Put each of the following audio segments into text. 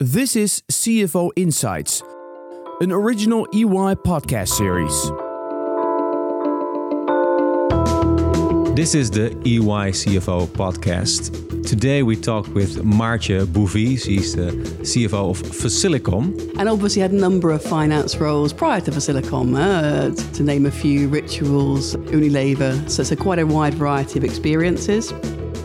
This is CFO Insights, an original EY podcast series. This is the EY CFO podcast. Today we talk with Maartje Bouvy. She's the CFO of Facilicom. And obviously had a number of finance roles prior to Facilicom, uh, to name a few, Rituals, Unilever. So it's a quite a wide variety of experiences.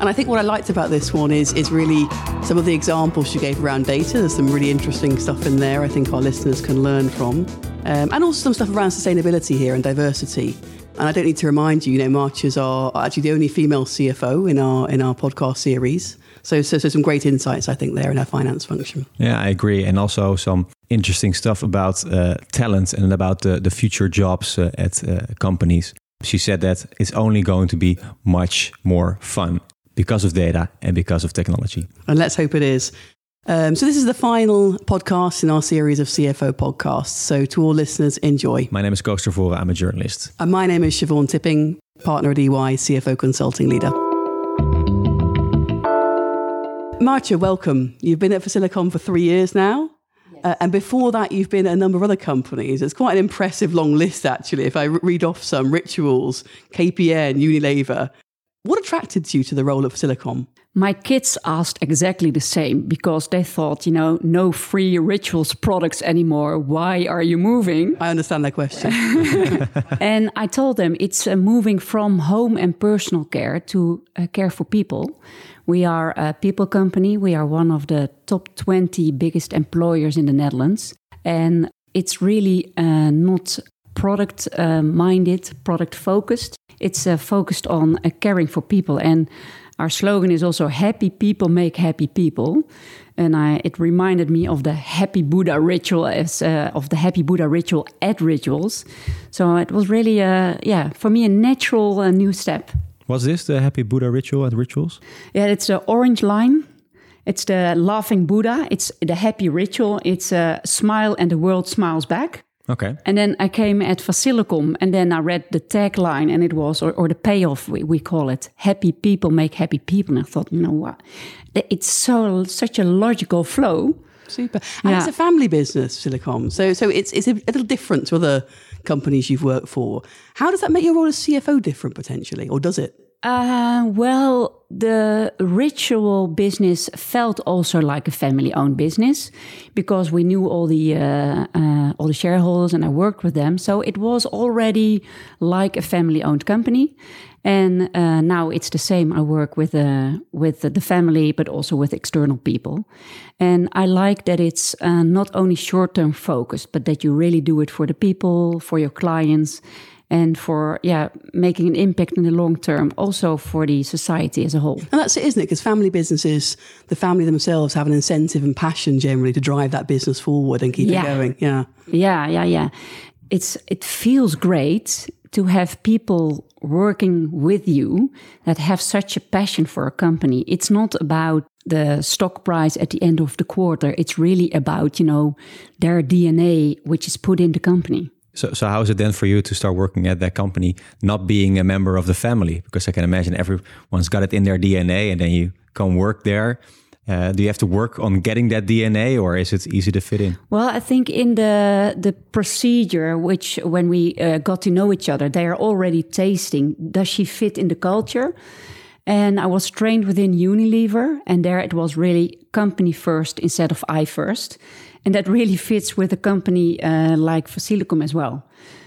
And I think what I liked about this one is, is really some of the examples she gave around data. There's some really interesting stuff in there I think our listeners can learn from. Um, and also some stuff around sustainability here and diversity. And I don't need to remind you, you know, Maartje is our actually the only female CFO in our in our podcast series. So, so, so some great insights, I think, there in our finance function. Yeah, I agree. And also some interesting stuff about uh, talent and about the, the future jobs uh, at uh, companies. She said that it's only going to be much more fun because of data and because of technology. And let's hope it is. Um, so, this is the final podcast in our series of CFO podcasts. So, to all listeners, enjoy. My name is Koos Tervoren. I'm a journalist. And my name is Siobhan Tipping, partner at EY, CFO consulting leader. Maartje, welcome. You've been at Facilicom for three years now. Uh, and before that, you've been at a number of other companies. It's quite an impressive long list, actually. If I read off some Rituals, KPN, Unilever. What attracted you to the role of Facilicom? My kids asked exactly the same because they thought, you know, no free rituals products anymore. Why are you moving? I understand that question. and I told them it's uh, moving from home and personal care to uh, care for people. We are a people company. We are one of the top 20 biggest employers in the Netherlands. And it's really uh, not product uh, minded, product focused. It's uh, focused on uh, caring for people. And our slogan is also happy people make happy people. And I, it reminded me of the happy Buddha ritual as uh, of the happy Buddha ritual at rituals. So it was really, uh, yeah, for me a natural uh, new step. Was this the happy Buddha ritual at rituals? Yeah, it's the orange line. It's the laughing Buddha. It's the happy ritual. It's a smile and the world smiles back. Okay. And then I came at Facilicom and then I read the tagline and it was, or, or the payoff, we, we call it, happy people make happy people. And I thought, you know what? It's so such a logical flow. Super. And yeah. it's a family business, Facilicom. So, so it's, it's a little different to other companies you've worked for. How does that make your role as CFO different potentially, or does it? Uh, well, the ritual business felt also like a family-owned business because we knew all the uh, uh, all the shareholders and I worked with them, so it was already like a family-owned company. And uh, now it's the same. I work with uh, with the family, but also with external people. And I like that it's uh, not only short-term focused, but that you really do it for the people, for your clients and for yeah making an impact in the long term also for the society as a whole. And that's it isn't it? Because family businesses the family themselves have an incentive and passion generally to drive that business forward and keep yeah. it going yeah. Yeah yeah yeah. It's it feels great to have people working with you that have such a passion for a company. It's not about the stock price at the end of the quarter. It's really about you know their dna which is put in the company so, so how is it then for you to start working at that company, not being a member of the family? Because I can imagine everyone's got it in their DNA, and then you come work there. Uh, do you have to work on getting that DNA, or is it easy to fit in? Well, I think in the the procedure, which when we uh, got to know each other, they are already tasting. Does she fit in the culture? And I was trained within Unilever, and there it was really company first instead of I first. And that really fits with a company uh, like Facilicom as well.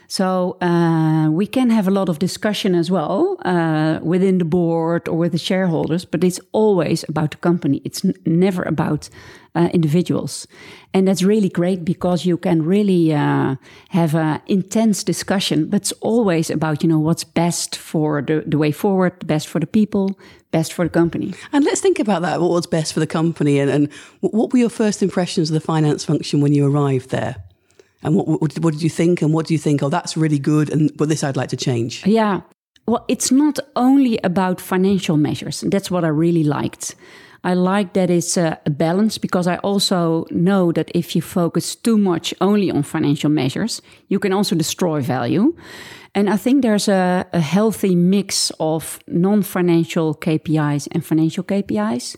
So uh, we can have a lot of discussion as well uh, within the board or with the shareholders, but it's always about the company. It's never about uh, individuals, and that's really great because you can really uh, have an intense discussion. But it's always about you know what's best for the, the way forward, best for the people, best for the company. And let's think about that. What was best for the company, and, and what were your first impressions of the finance function when you arrived there? And what, what, what did you think? And what do you think? Oh, that's really good. And but this I'd like to change. Yeah. Well, it's not only about financial measures. That's what I really liked. I like that it's a, balance because I also know that if you focus too much only on financial measures, you can also destroy value. And I think there's a, a healthy mix of non financial KPIs and financial KPIs.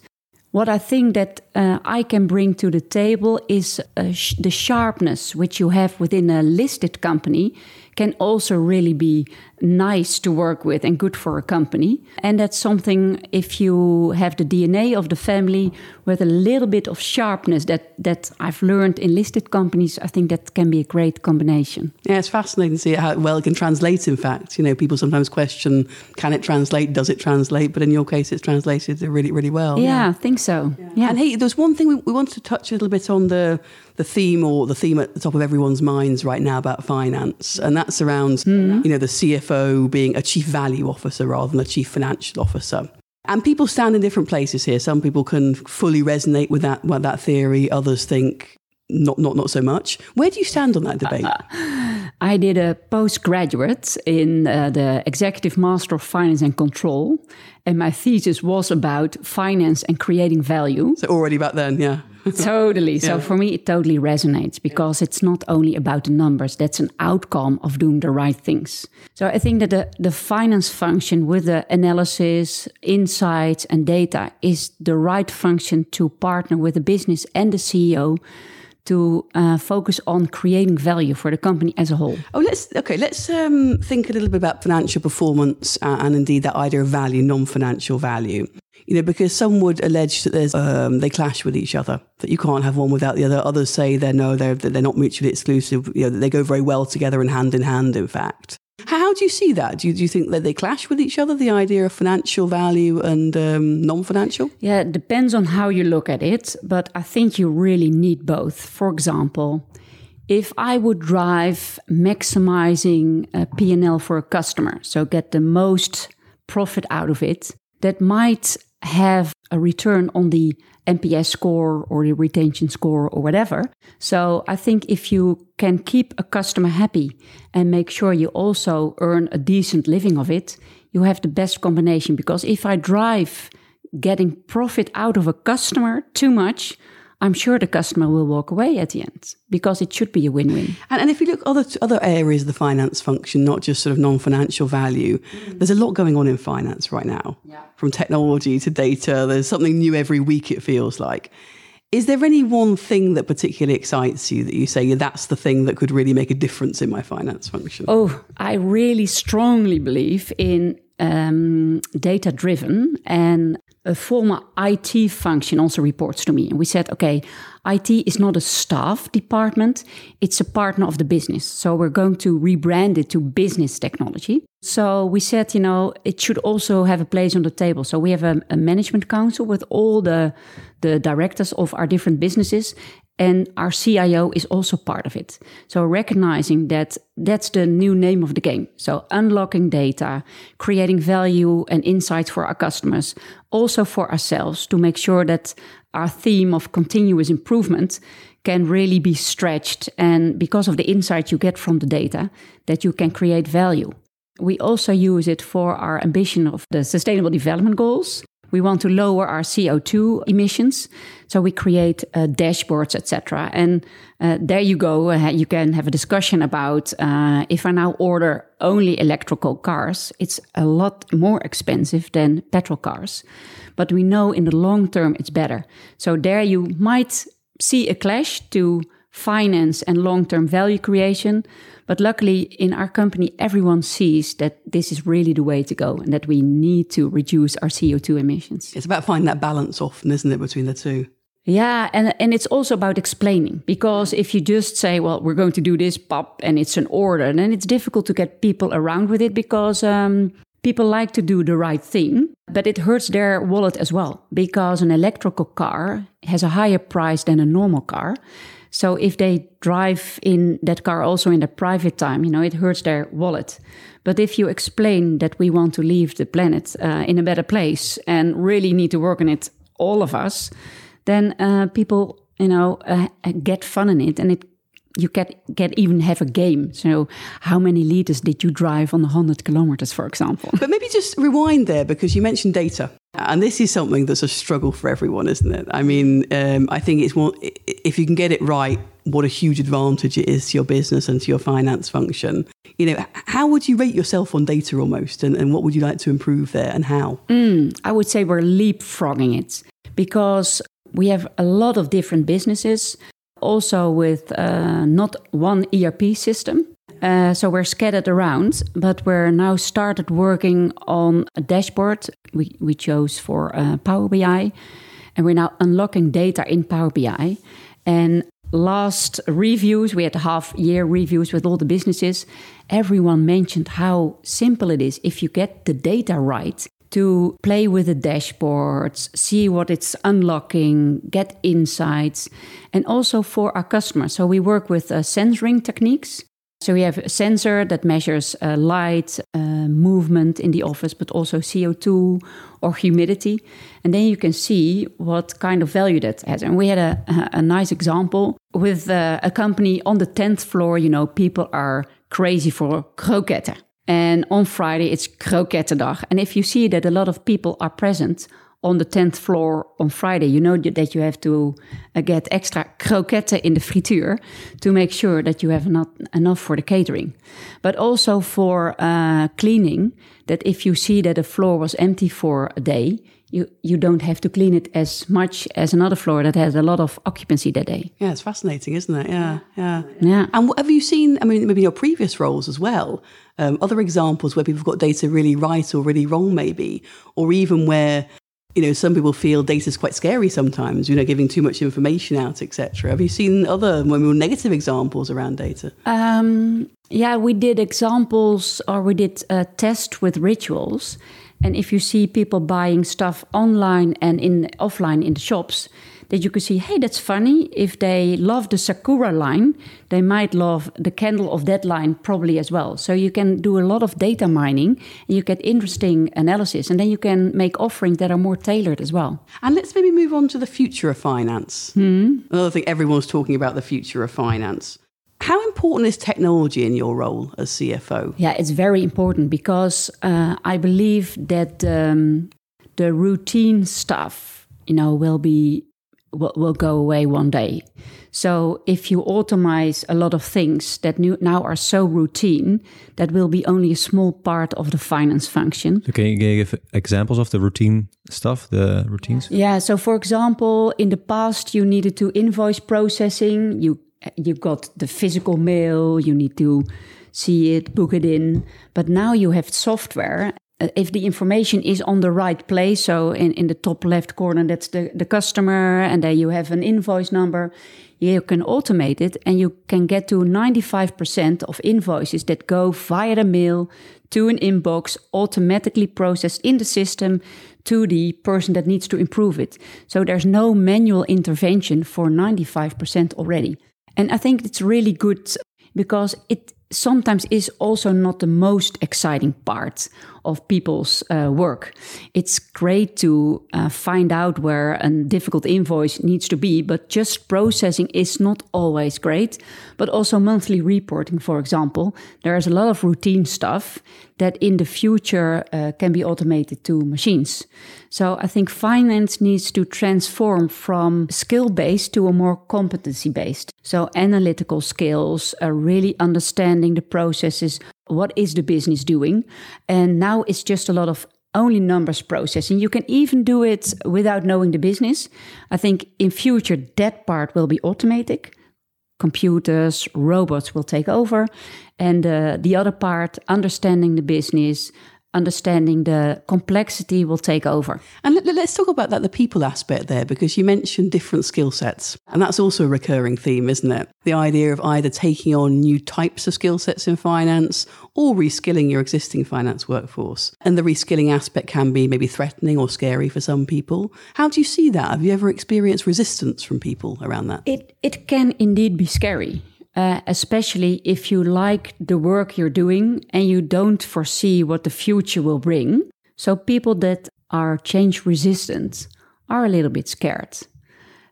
What I think that uh, I can bring to the table is uh, sh- the sharpness which you have within a listed company can also really be nice to work with and good for a company. And that's something if you have the DNA of the family with a little bit of sharpness that that I've learned in listed companies, I think that can be a great combination. Yeah, it's fascinating to see how well it can translate. In fact, you know, people sometimes question, can it translate? Does it translate? But in your case, it's translated really, really well. Yeah, yeah. I think so. Yeah. yeah. And hey, there's one thing we, we wanted to touch a little bit on the the theme or the theme at the top of everyone's minds right now about finance, and that's around mm. you know the CFO being a chief value officer rather than a chief financial officer. And people stand in different places here. Some people can fully resonate with that with that theory. Others think not not not so much. Where do you stand on that debate? I did a postgraduate in uh, the Executive Master of Finance and Control, and my thesis was about finance and creating value. So already back then, yeah. totally. Yeah. So for me, it totally resonates because it's not only about the numbers, that's an outcome of doing the right things. So I think that the, the finance function with the analysis, insights, and data is the right function to partner with the business and the CEO to uh, focus on creating value for the company as a whole. Oh, let's okay. Let's um, think a little bit about financial performance uh, and indeed that idea of value, non-financial value. You know, because some would allege that there's um, they clash with each other, that you can't have one without the other. Others say they're no, they're they're not mutually exclusive. You know, that they go very well together and hand in hand. In fact, how do you see that? Do you, do you think that they clash with each other, the idea of financial value and um, non financial? Yeah, it depends on how you look at it, but I think you really need both. For example, if I would drive maximizing a P&L for a customer, so get the most profit out of it, that might have a return on the NPS score or the retention score or whatever. So I think if you can keep a customer happy and make sure you also earn a decent living of it, you have the best combination. Because if I drive getting profit out of a customer too much, I'm sure the customer will walk away at the end because it should be a win-win. And, and if you look other other areas of the finance function, not just sort of non-financial value, mm. there's a lot going on in finance right now. Yeah. From technology to data, there's something new every week. It feels like. Is there any one thing that particularly excites you that you say yeah, that's the thing that could really make a difference in my finance function? Oh, I really strongly believe in um, data driven and a former IT function also reports to me. And we said, okay, IT is not a staff department, it's a partner of the business. So we're going to rebrand it to business technology. So we said, you know, it should also have a place on the table. So we have a, a management council with all the, the directors of our different businesses. And our CIO is also part of it. So recognizing that that's the new name of the game. So unlocking data, creating value and insights for our customers, also for ourselves to make sure that our theme of continuous improvement can really be stretched. And because of the insight you get from the data, that you can create value. We also use it for our ambition of the sustainable development goals. We want to lower our CO2 emissions, so we create uh, dashboards, etc. And uh, there you go. Uh, you can have a discussion about uh, if I now order only electrical cars, it's a lot more expensive than petrol cars. But we know in the long term it's better. So there you might see a clash to finance and long term value creation. But luckily, in our company, everyone sees that this is really the way to go and that we need to reduce our CO2 emissions. It's about finding that balance often, isn't it, between the two? Yeah, and, and it's also about explaining because if you just say, well, we're going to do this, pop, and it's an order, then it's difficult to get people around with it because um, people like to do the right thing, but it hurts their wallet as well because an electrical car has a higher price than a normal car. So if they drive in that car also in their private time, you know, it hurts their wallet. But if you explain that we want to leave the planet uh, in a better place and really need to work on it, all of us, then uh, people, you know, uh, get fun in it, and it you get get even have a game. So, how many liters did you drive on 100 kilometers, for example? But maybe just rewind there because you mentioned data. And this is something that's a struggle for everyone, isn't it? I mean, um, I think it's if you can get it right, what a huge advantage it is to your business and to your finance function. You know, how would you rate yourself on data almost? And, and what would you like to improve there and how? Mm, I would say we're leapfrogging it because we have a lot of different businesses, also with uh, not one ERP system. Uh, so we're scattered around, but we're now started working on a dashboard we, we chose for uh, Power BI, and we're now unlocking data in Power BI. And last reviews, we had half year reviews with all the businesses. Everyone mentioned how simple it is if you get the data right to play with the dashboards, see what it's unlocking, get insights, and also for our customers. So we work with uh, sensoring techniques. So we have a sensor that measures uh, light, uh, movement in the office, but also CO2 or humidity. And then you can see what kind of value that has. And we had a, a nice example with uh, a company on the 10th floor. You know, people are crazy for croquettes. And on Friday, it's Krokettendag. And if you see that a lot of people are present on the 10th floor on Friday, you know that you have to uh, get extra croquetten in the frituur to make sure that you have not enough for the catering. But also for uh, cleaning, that if you see that a floor was empty for a day, you you don't have to clean it as much as another floor that has a lot of occupancy that day. Yeah, it's fascinating, isn't it? Yeah, yeah, yeah. And have you seen? I mean, maybe your previous roles as well. Um, other examples where people have got data really right or really wrong, maybe, or even where you know some people feel data is quite scary sometimes. You know, giving too much information out, etc. Have you seen other more negative examples around data? Um, yeah, we did examples, or we did a test with rituals and if you see people buying stuff online and in offline in the shops, that you can see, hey, that's funny. If they love the Sakura line, they might love the candle of that line probably as well. So you can do a lot of data mining and you get interesting analysis. And then you can make offerings that are more tailored as well. And let's maybe move on to the future of finance. Hmm? Another thing, everyone's talking about the future of finance. How important is technology in your role as CFO? Yeah, it's very important because uh, I believe that um, the routine stuff, you know, will be will, will go away one day. So if you automate a lot of things that new, now are so routine, that will be only a small part of the finance function. So can you give examples of the routine stuff, the routines? Yeah. So for example, in the past, you needed to invoice processing. You you got the physical mail, you need to see it, book it in. But now you have software. Uh, if the information is on the right place, so in, in the top left corner, that's the, the customer, and then you have an invoice number, you can automate it and you can get to 95% of invoices that go via the mail to an inbox, automatically processed in the system to the person that needs to improve it. So there's no manual intervention for 95% already. And I think it's really good because it sometimes is also not the most exciting part of people's uh, work. It's great to uh, find out where a difficult invoice needs to be, but just processing is not always great. But also monthly reporting, for example, there's a lot of routine stuff that in the future uh, can be automated to machines. So I think finance needs to transform from skill based to a more competency based. So analytical skills, uh, really understanding the processes what is the business doing? And now it's just a lot of only numbers processing. You can even do it without knowing the business. I think in future that part will be automatic. Computers, robots will take over. And uh, the other part, understanding the business, understanding the complexity will take over. And let, us talk about that, the people aspect there, because you mentioned different skill sets. And that's also a recurring theme, isn't it? The idea of either taking on new types of skill sets in finance or reskilling your existing finance workforce. And the reskilling aspect can be maybe threatening or scary for some people. How do you see that? Have you ever experienced resistance from people around that? It, it can indeed be scary uh, especially if you like the work you're doing and you don't foresee what the future will bring. So, people that are change resistant are a little bit scared.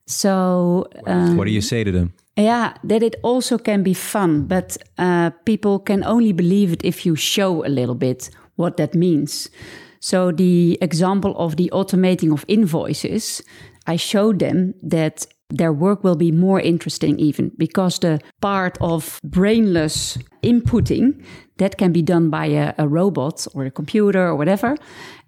So, um, what do you say to them? Yeah, that it also can be fun, but uh, people can only believe it if you show a little bit what that means. So, the example of the automating of invoices, I showed them that their work will be more interesting even because the part of brainless inputting that can be done by a, a, robot or a computer or whatever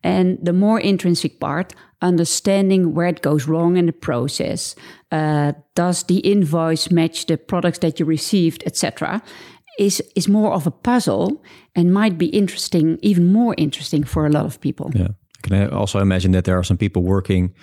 and the more intrinsic part understanding where it goes wrong in the process uh, does the invoice match the products that you received etc is is more of a puzzle and might be interesting even more interesting for a lot of people. Yeah can I also imagine that there are some people working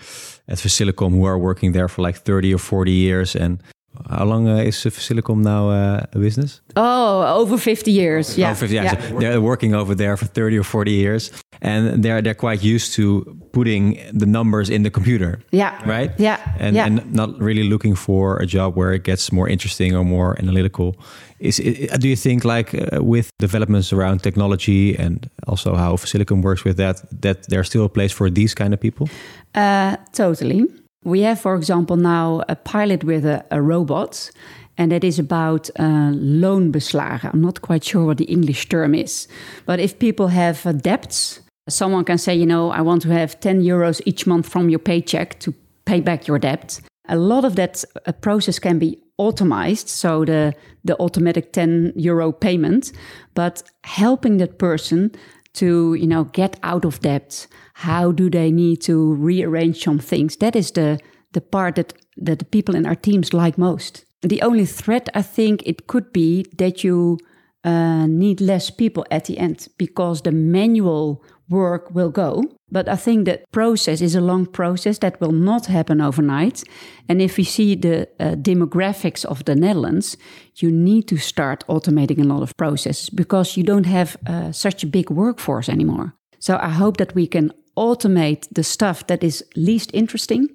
at Facilicom who are working there for like 30 or 40 years and how long uh, is Facilicom now uh, a business? Oh, over 50 years. Yeah. Over 50 years. Yeah. So they're working over there for 30 or 40 years and they're they're quite used to putting the numbers in the computer. Yeah. Right? Yeah. And yeah. and not really looking for a job where it gets more interesting or more analytical. Is it, do you think like uh, with developments around technology and also how Facilicom works with that that there's still a place for these kind of people? Uh, totally. We have, for example, now a pilot with a, a robot, and that is about uh, loonbeslagen. I'm not quite sure what the English term is, but if people have uh, debts, someone can say, you know, I want to have 10 euros each month from your paycheck to pay back your debt. A lot of that uh, process can be automized, so the the automatic 10 euro payment, but helping that person to you know get out of debt. How do they need to rearrange some things? That is the the part that that the people in our teams like most. The only threat i think it could be that you uh, need less people at the end because the manual work will go. But I think that process is a long process that will not happen overnight. And if we see the uh, demographics of the Netherlands, you need to start automating a lot of processes because you don't have uh, such a big workforce anymore. So I hope that we can automate the stuff that is least interesting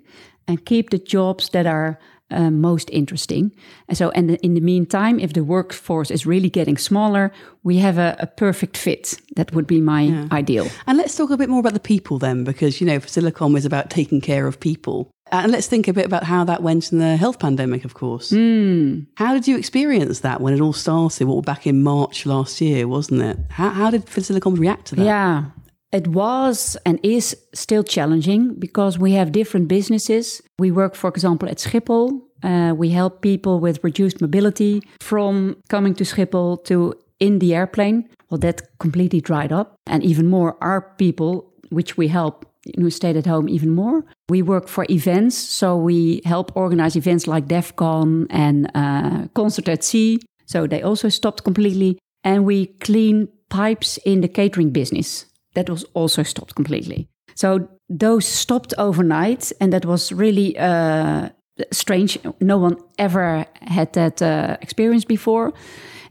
and keep the jobs that are uh, most interesting. And so, and in the meantime, if the workforce is really getting smaller, we have a, a perfect fit. That would be my yeah. ideal. And let's talk a bit more about the people then, because you know, Facilicom is about taking care of people. And let's think a bit about how that went in the health pandemic, of course. Mm. How did you experience that when it all started? What back in March last year, wasn't it? How, how did Facilicom react to that? Yeah, it was and is still challenging because we have different businesses. We work, for example, at Schiphol. Uh, we help people with reduced mobility from coming to Schiphol to in the airplane. Well, that completely dried up. And even more, our people, which we help, who stayed at home even more. We work for events, so we help organize events like Defqon and uh, Concert at Sea. So they also stopped completely. And we clean pipes in the catering business that was also stopped completely. So those stopped overnight, and that was really uh, strange. No one ever had that uh, experience before.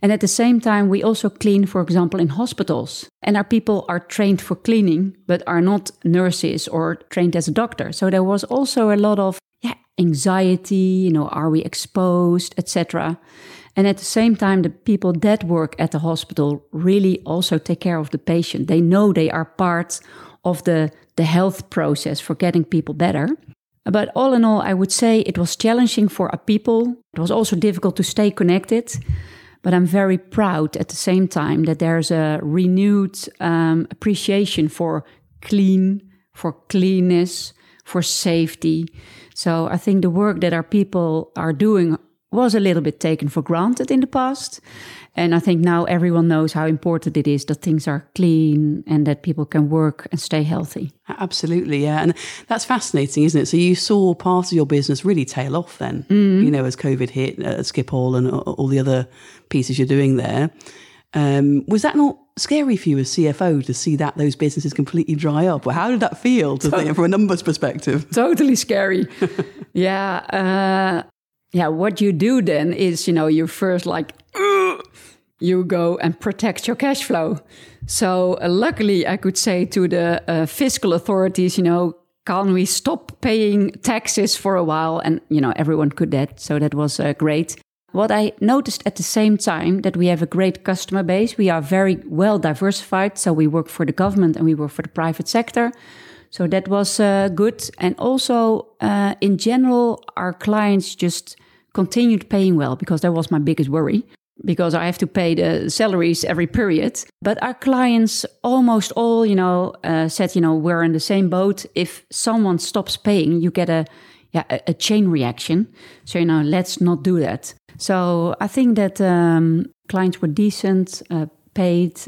And at the same time, we also clean, for example, in hospitals. And our people are trained for cleaning, but are not nurses or trained as a doctor. So there was also a lot of yeah, anxiety, you know, are we exposed, etc. And at the same time, the people that work at the hospital really also take care of the patient. They know they are part of the, the health process for getting people better. But all in all, I would say it was challenging for our people. It was also difficult to stay connected. But I'm very proud at the same time that there's a renewed um, appreciation for clean, for cleanness, for safety. So I think the work that our people are doing was a little bit taken for granted in the past. And I think now everyone knows how important it is that things are clean and that people can work and stay healthy. Absolutely, yeah. And that's fascinating, isn't it? So you saw part of your business really tail off then, mm. you know, as COVID hit, uh, Schiphol and all the other pieces you're doing there. Um, was that not scary for you as CFO to see that those businesses completely dry up? Well, how did that feel to think from a numbers perspective? Totally scary. yeah. Uh, yeah, what you do then is, you know, you first like, you go and protect your cash flow. So uh, luckily, I could say to the uh, fiscal authorities, you know, can we stop paying taxes for a while? And, you know, everyone could that. So that was uh, great. What I noticed at the same time that we have a great customer base. We are very well diversified. So we work for the government and we work for the private sector. So that was uh, good. And also, uh, in general, our clients just continued paying well because that was my biggest worry because I have to pay the salaries every period. But our clients almost all, you know, uh, said, you know, we're in the same boat. If someone stops paying, you get a yeah a, chain reaction. So you know, let's not do that. So I think that um, clients were decent, uh, paid,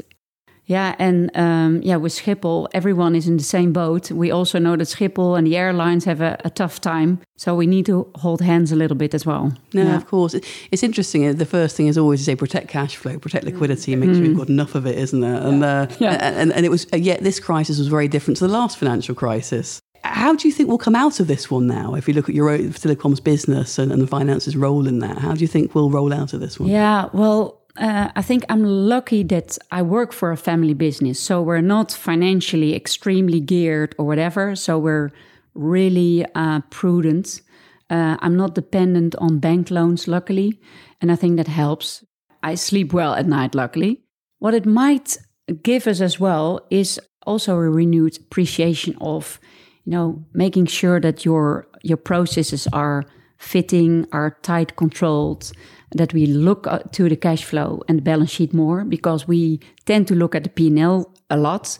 yeah, and um, yeah, with Schiphol, everyone is in the same boat. We also know that Schiphol and the airlines have a, a tough time, so we need to hold hands a little bit as well. No, yeah. of course. It's interesting. Uh, the first thing is always to say protect cash flow, protect liquidity, and make mm. sure you've got enough of it, isn't there? Yeah. And, uh, yeah. and and it was uh, yet this crisis was very different to the last financial crisis. How do you think we'll come out of this one now? If you look at your Silicom's business and, and the finances role in that, how do you think we'll roll out of this one? Yeah, well, uh, I think I'm lucky that I work for a family business. So we're not financially extremely geared or whatever. So we're really uh, prudent. Uh, I'm not dependent on bank loans, luckily. And I think that helps. I sleep well at night, luckily. What it might give us as well is also a renewed appreciation of, you know, making sure that your your processes are fitting, are tight controlled, that we look to the cash flow and the balance sheet more because we tend to look at the P&L a lot,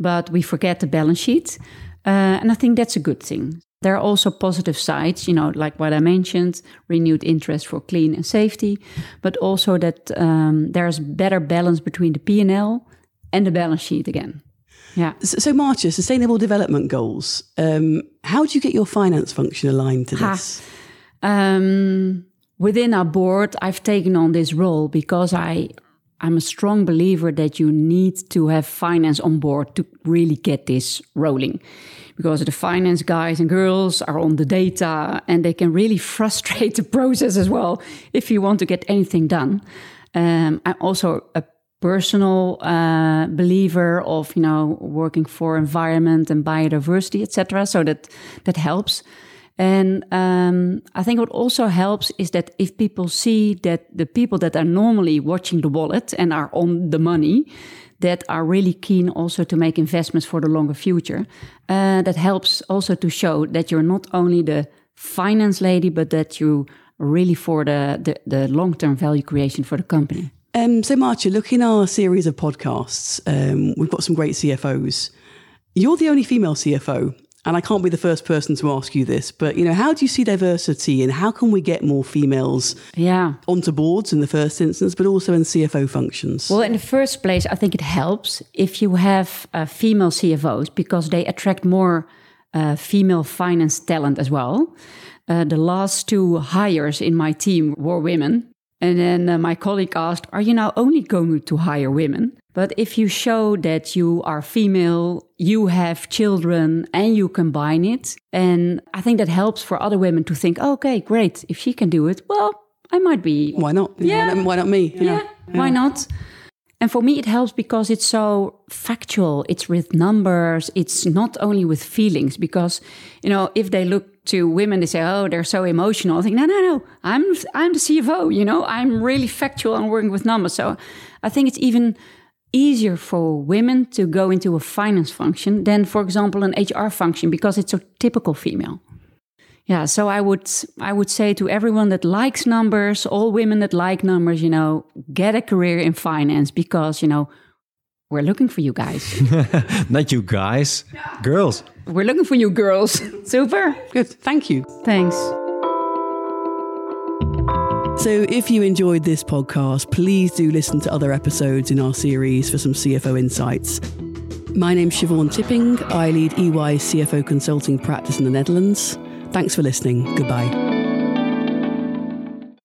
but we forget the balance sheet. Uh, and I think that's a good thing. There are also positive sides, you know, like what I mentioned, renewed interest for clean and safety, but also that um, there's better balance between the P&L and the balance sheet again. Yeah. So, so Maartje, sustainable development goals. Um, how do you get your finance function aligned to this? Um, within our board, I've taken on this role because I I'm a strong believer that you need to have finance on board to really get this rolling. Because the finance guys and girls are on the data and they can really frustrate the process as well if you want to get anything done. Um, I'm also a personal uh, believer of you know working for environment and biodiversity, etc. So that that helps. And um, I think what also helps is that if people see that the people that are normally watching the wallet and are on the money, that are really keen also to make investments for the longer future, uh, that helps also to show that you're not only the finance lady, but that you really for the, the, the long term value creation for the company. Um, so, Maartje, look in our series of podcasts, um, we've got some great CFOs. You're the only female CFO and I can't be the first person to ask you this, but you know, how do you see diversity and how can we get more females yeah. onto boards in the first instance, but also in CFO functions? Well, in the first place, I think it helps if you have uh, female CFOs because they attract more uh, female finance talent as well. Uh, the last two hires in my team were women. And then uh, my colleague asked, Are you now only going to hire women? But if you show that you are female, you have children, and you combine it, and I think that helps for other women to think, oh, okay, great, if she can do it, well, I might be. Why not? Yeah. Why not, why not me? Yeah. yeah. Why not? And for me, it helps because it's so factual. It's with numbers. It's not only with feelings. Because, you know, if they look to women, they say, oh, they're so emotional. I think, no, no, no. I'm, I'm the CFO, you know, I'm really factual and working with numbers. So I think it's even easier for women to go into a finance function than, for example, an HR function because it's so typical female. Yeah, so I would I would say to everyone that likes numbers, all women that like numbers, you know, get a career in finance because, you know, we're looking for you guys. Not you guys, girls. We're looking for you girls. Super. Good. Thank you. Thanks. So, if you enjoyed this podcast, please do listen to other episodes in our series for some CFO insights. My name's Siobhan Tipping. I lead EY's CFO consulting practice in the Netherlands. Thanks for listening. Goodbye.